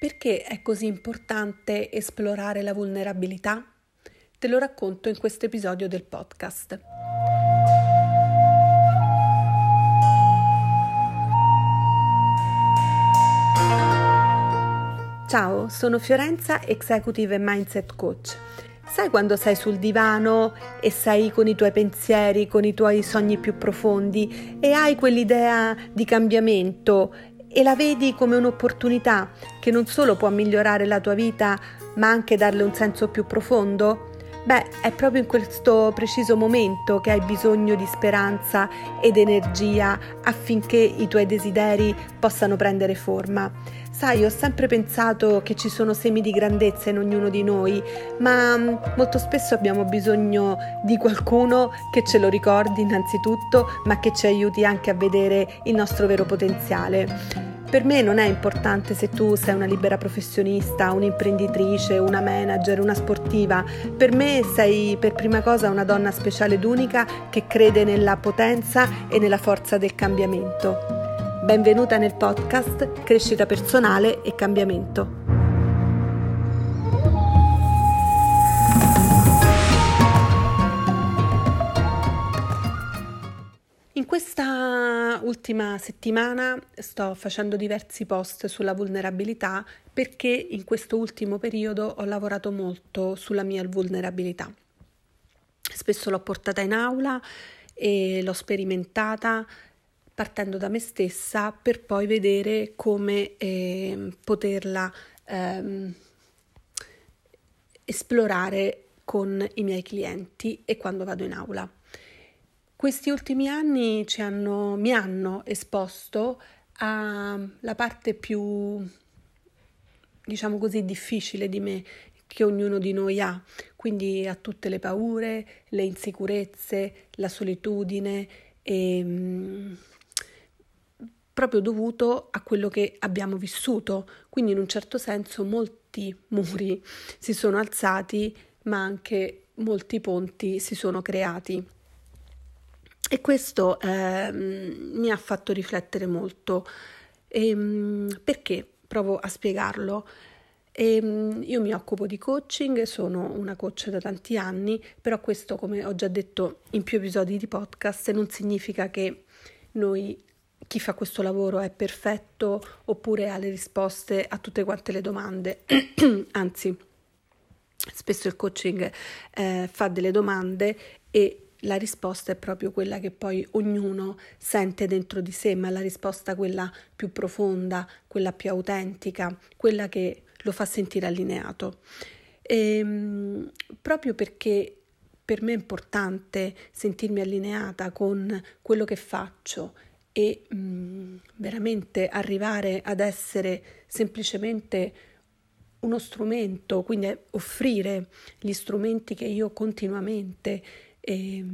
Perché è così importante esplorare la vulnerabilità? Te lo racconto in questo episodio del podcast. Ciao, sono Fiorenza, Executive Mindset Coach. Sai quando sei sul divano e sei con i tuoi pensieri, con i tuoi sogni più profondi e hai quell'idea di cambiamento e la vedi come un'opportunità che non solo può migliorare la tua vita, ma anche darle un senso più profondo? Beh, è proprio in questo preciso momento che hai bisogno di speranza ed energia affinché i tuoi desideri possano prendere forma. Sai, ho sempre pensato che ci sono semi di grandezza in ognuno di noi, ma mm, molto spesso abbiamo bisogno di qualcuno che ce lo ricordi innanzitutto, ma che ci aiuti anche a vedere il nostro vero potenziale. Per me non è importante se tu sei una libera professionista, un'imprenditrice, una manager, una sportiva. Per me sei per prima cosa una donna speciale ed unica che crede nella potenza e nella forza del cambiamento. Benvenuta nel podcast Crescita personale e cambiamento. In questa ultima settimana sto facendo diversi post sulla vulnerabilità perché in questo ultimo periodo ho lavorato molto sulla mia vulnerabilità. Spesso l'ho portata in aula e l'ho sperimentata partendo da me stessa per poi vedere come eh, poterla ehm, esplorare con i miei clienti e quando vado in aula. Questi ultimi anni hanno, mi hanno esposto alla parte più, diciamo così, difficile di me che ognuno di noi ha, quindi a tutte le paure, le insicurezze, la solitudine e ehm, proprio dovuto a quello che abbiamo vissuto, quindi in un certo senso molti muri si sono alzati, ma anche molti ponti si sono creati. E questo eh, mi ha fatto riflettere molto. E, ehm, perché? Provo a spiegarlo. E, ehm, io mi occupo di coaching, sono una coach da tanti anni, però questo, come ho già detto in più episodi di podcast, non significa che noi chi fa questo lavoro è perfetto oppure ha le risposte a tutte quante le domande. Anzi, spesso il coaching eh, fa delle domande e la risposta è proprio quella che poi ognuno sente dentro di sé, ma la risposta quella più profonda, quella più autentica, quella che lo fa sentire allineato. E, ehm, proprio perché per me è importante sentirmi allineata con quello che faccio e mh, veramente arrivare ad essere semplicemente uno strumento, quindi offrire gli strumenti che io continuamente eh,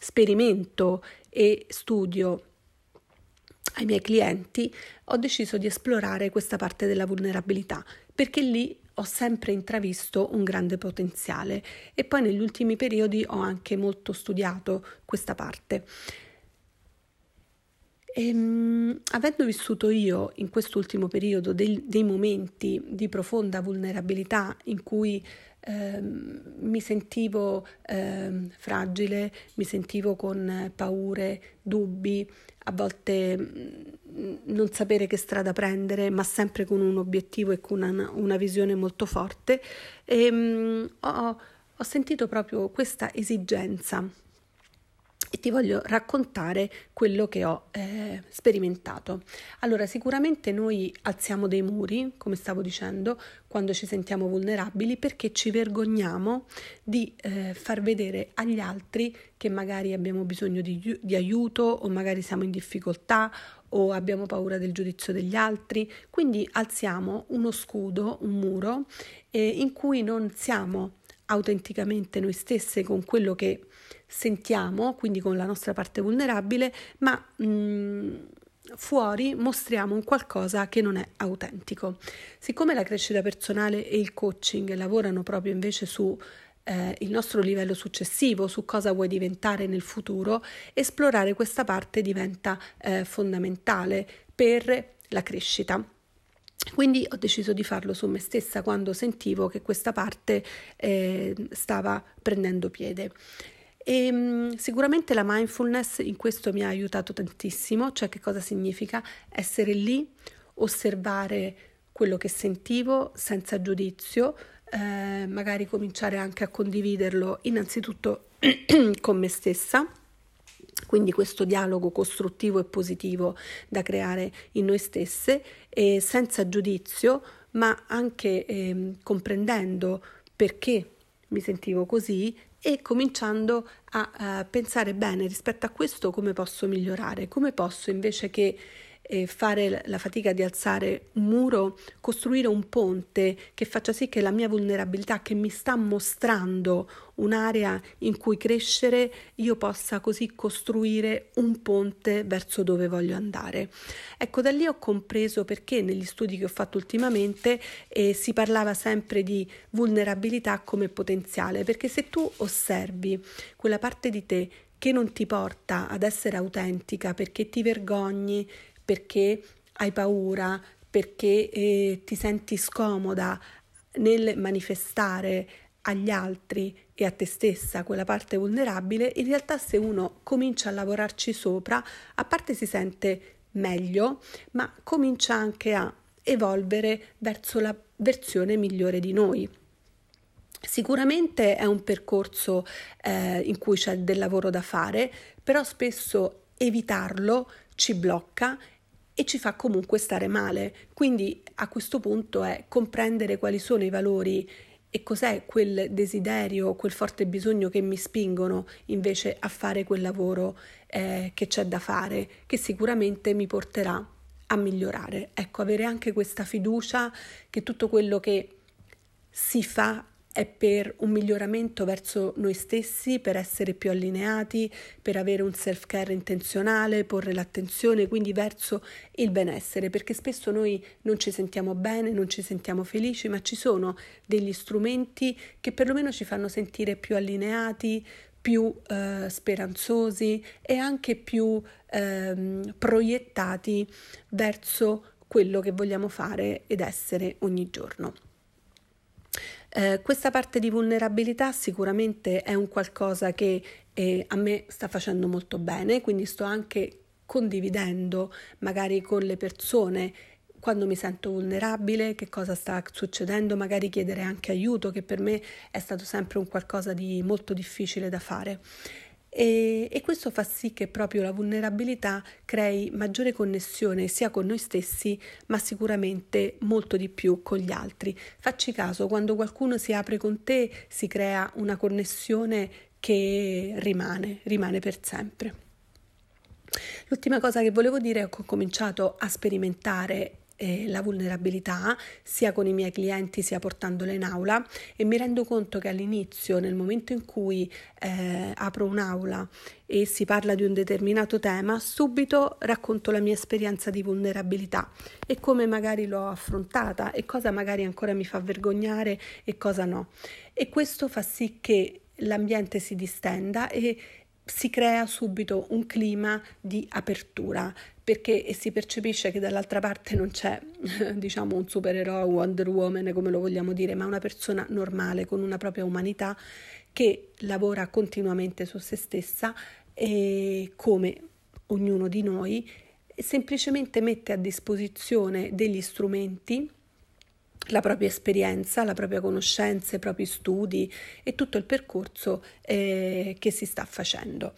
sperimento e studio ai miei clienti, ho deciso di esplorare questa parte della vulnerabilità perché lì ho sempre intravisto un grande potenziale e poi negli ultimi periodi ho anche molto studiato questa parte. Ehm, avendo vissuto io in quest'ultimo periodo dei, dei momenti di profonda vulnerabilità in cui eh, mi sentivo eh, fragile, mi sentivo con paure, dubbi, a volte mm, non sapere che strada prendere, ma sempre con un obiettivo e con una, una visione molto forte, e, um, ho, ho sentito proprio questa esigenza e ti voglio raccontare quello che ho eh, sperimentato. Allora, sicuramente noi alziamo dei muri, come stavo dicendo, quando ci sentiamo vulnerabili perché ci vergogniamo di eh, far vedere agli altri che magari abbiamo bisogno di, di aiuto o magari siamo in difficoltà o abbiamo paura del giudizio degli altri, quindi alziamo uno scudo, un muro eh, in cui non siamo autenticamente noi stesse con quello che sentiamo, quindi con la nostra parte vulnerabile, ma mh, mm, fuori mostriamo un qualcosa che non è autentico. Siccome la crescita personale e il coaching lavorano proprio invece su eh, il nostro livello successivo, su cosa vuoi diventare nel futuro, esplorare questa parte diventa eh, fondamentale per la crescita. Quindi ho deciso di farlo su me stessa quando sentivo che questa parte eh, stava prendendo piede. E, ehm, sicuramente la mindfulness in questo mi ha aiutato tantissimo, cioè che cosa significa essere lì, osservare quello che sentivo senza giudizio, eh, magari cominciare anche a condividerlo innanzitutto con me stessa. Quindi questo dialogo costruttivo e positivo da creare in noi stesse e senza giudizio, ma anche eh, comprendendo perché mi sentivo così e cominciando a, a pensare bene rispetto a questo come posso migliorare, come posso invece che eh, fare la fatica di alzare un muro, costruire un ponte che faccia sì che la mia vulnerabilità che mi sta mostrando un'area in cui crescere, io possa così costruire un ponte verso dove voglio andare. Ecco, da lì ho compreso perché negli studi che ho fatto ultimamente eh, si parlava sempre di vulnerabilità come potenziale, perché se tu osservi quella parte di te che non ti porta ad essere autentica perché ti vergogni, perché hai paura, perché eh, ti senti scomoda nel manifestare agli altri e a te stessa quella parte vulnerabile, in realtà se uno comincia a lavorarci sopra, a parte si sente meglio, ma comincia anche a evolvere verso la versione migliore di noi. Sicuramente è un percorso eh, in cui c'è del lavoro da fare, però spesso evitarlo ci blocca e ci fa comunque stare male. Quindi a questo punto è comprendere quali sono i valori e cos'è quel desiderio, quel forte bisogno che mi spingono invece a fare quel lavoro eh, che c'è da fare, che sicuramente mi porterà a migliorare. Ecco, avere anche questa fiducia che tutto quello che si fa è per un miglioramento verso noi stessi, per essere più allineati, per avere un self-care intenzionale, porre l'attenzione quindi verso il benessere, perché spesso noi non ci sentiamo bene, non ci sentiamo felici, ma ci sono degli strumenti che perlomeno ci fanno sentire più allineati, più eh, speranzosi e anche più eh, proiettati verso quello che vogliamo fare ed essere ogni giorno. Eh, questa parte di vulnerabilità sicuramente è un qualcosa che eh, a me sta facendo molto bene, quindi sto anche condividendo magari con le persone quando mi sento vulnerabile, che cosa sta succedendo, magari chiedere anche aiuto, che per me è stato sempre un qualcosa di molto difficile da fare e, e, questo fa sì che proprio la vulnerabilità crei maggiore connessione sia con noi stessi ma sicuramente molto di più con gli altri. Facci caso, quando qualcuno si apre con te si crea una connessione che rimane, rimane per sempre. L'ultima cosa che volevo dire è che ho cominciato a sperimentare eh, la vulnerabilità sia con i miei clienti sia portandole in aula. E mi rendo conto che all'inizio nel momento in cui eh, apro un'aula e si parla di un determinato tema subito racconto la mia esperienza di vulnerabilità e come magari l'ho affrontata e cosa magari ancora mi fa vergognare e cosa no. E questo fa sì che l'ambiente si distenda e si crea subito un clima di apertura perché si percepisce che dall'altra parte non c'è, diciamo, un supereroe, Wonder Woman, come lo vogliamo dire, ma una persona normale con una propria umanità che lavora continuamente su se stessa e come ognuno di noi semplicemente mette a disposizione degli strumenti la propria esperienza, la propria conoscenza, i propri studi e tutto il percorso eh, che si sta facendo.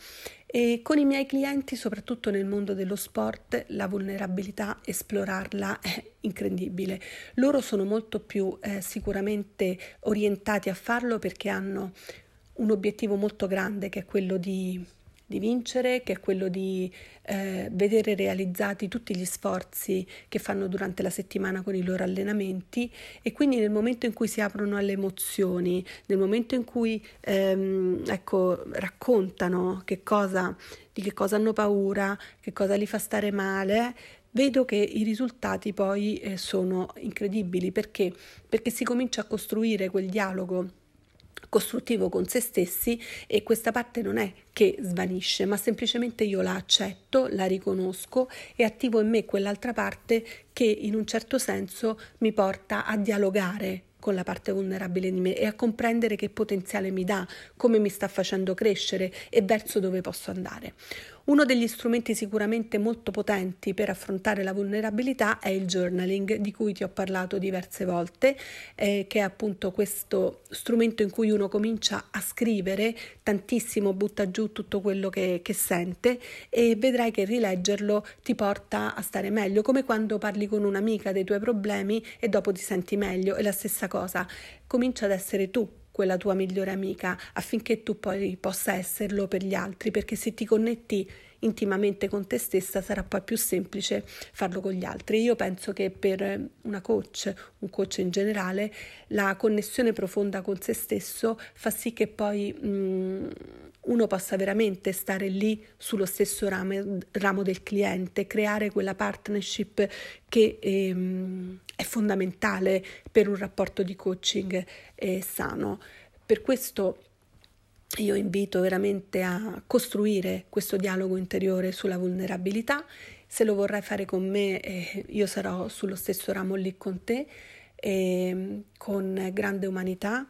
E con i miei clienti, soprattutto nel mondo dello sport, la vulnerabilità, esplorarla è incredibile. Loro sono molto più eh, sicuramente orientati a farlo perché hanno un obiettivo molto grande che è quello di di vincere, che è quello di eh, vedere realizzati tutti gli sforzi che fanno durante la settimana con i loro allenamenti e quindi nel momento in cui si aprono alle emozioni, nel momento in cui ehm, ecco, raccontano che cosa, di che cosa hanno paura, che cosa li fa stare male, vedo che i risultati poi eh, sono incredibili perché? perché si comincia a costruire quel dialogo costruttivo con se stessi e questa parte non è che svanisce, ma semplicemente io la accetto, la riconosco e attivo in me quell'altra parte che in un certo senso mi porta a dialogare con la parte vulnerabile di me e a comprendere che potenziale mi dà, come mi sta facendo crescere e verso dove posso andare. Uno degli strumenti sicuramente molto potenti per affrontare la vulnerabilità è il journaling, di cui ti ho parlato diverse volte, eh, che è appunto questo strumento in cui uno comincia a scrivere tantissimo, butta giù tutto quello che, che sente e vedrai che rileggerlo ti porta a stare meglio, come quando parli con un'amica dei tuoi problemi e dopo ti senti meglio, è la stessa cosa, comincia ad essere tu quella tua migliore amica affinché tu poi possa esserlo per gli altri, perché se ti connetti intimamente con te stessa sarà poi più semplice farlo con gli altri. Io penso che per una coach, un coach in generale, la connessione profonda con se stesso fa sì che poi mh, mm, uno possa veramente stare lì sullo stesso ramo, ramo del cliente, creare quella partnership che ehm, è fondamentale per un rapporto di coaching eh, sano. Per questo io invito veramente a costruire questo dialogo interiore sulla vulnerabilità. Se lo vorrai fare con me, eh, io sarò sullo stesso ramo lì con te, eh, con grande umanità,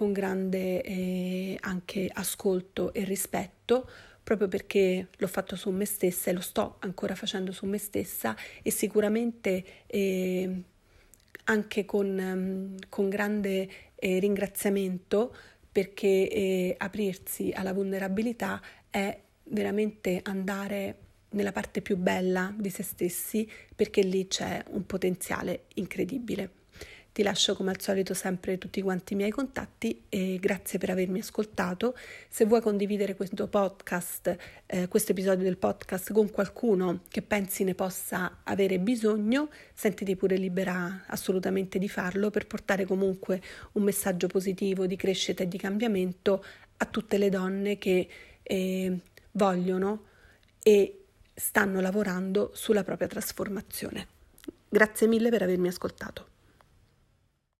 con grande eh, anche ascolto e rispetto, proprio perché l'ho fatto su me stessa e lo sto ancora facendo su me stessa e sicuramente eh, anche con, um, con grande eh, ringraziamento perché eh, aprirsi alla vulnerabilità è veramente andare nella parte più bella di se stessi perché lì c'è un potenziale incredibile. Ti lascio come al solito sempre tutti quanti i miei contatti e grazie per avermi ascoltato. Se vuoi condividere questo podcast, eh, questo episodio del podcast con qualcuno che pensi ne possa avere bisogno, sentiti pure libera assolutamente di farlo per portare comunque un messaggio positivo di crescita e di cambiamento a tutte le donne che eh, vogliono e stanno lavorando sulla propria trasformazione. Grazie mille per avermi ascoltato.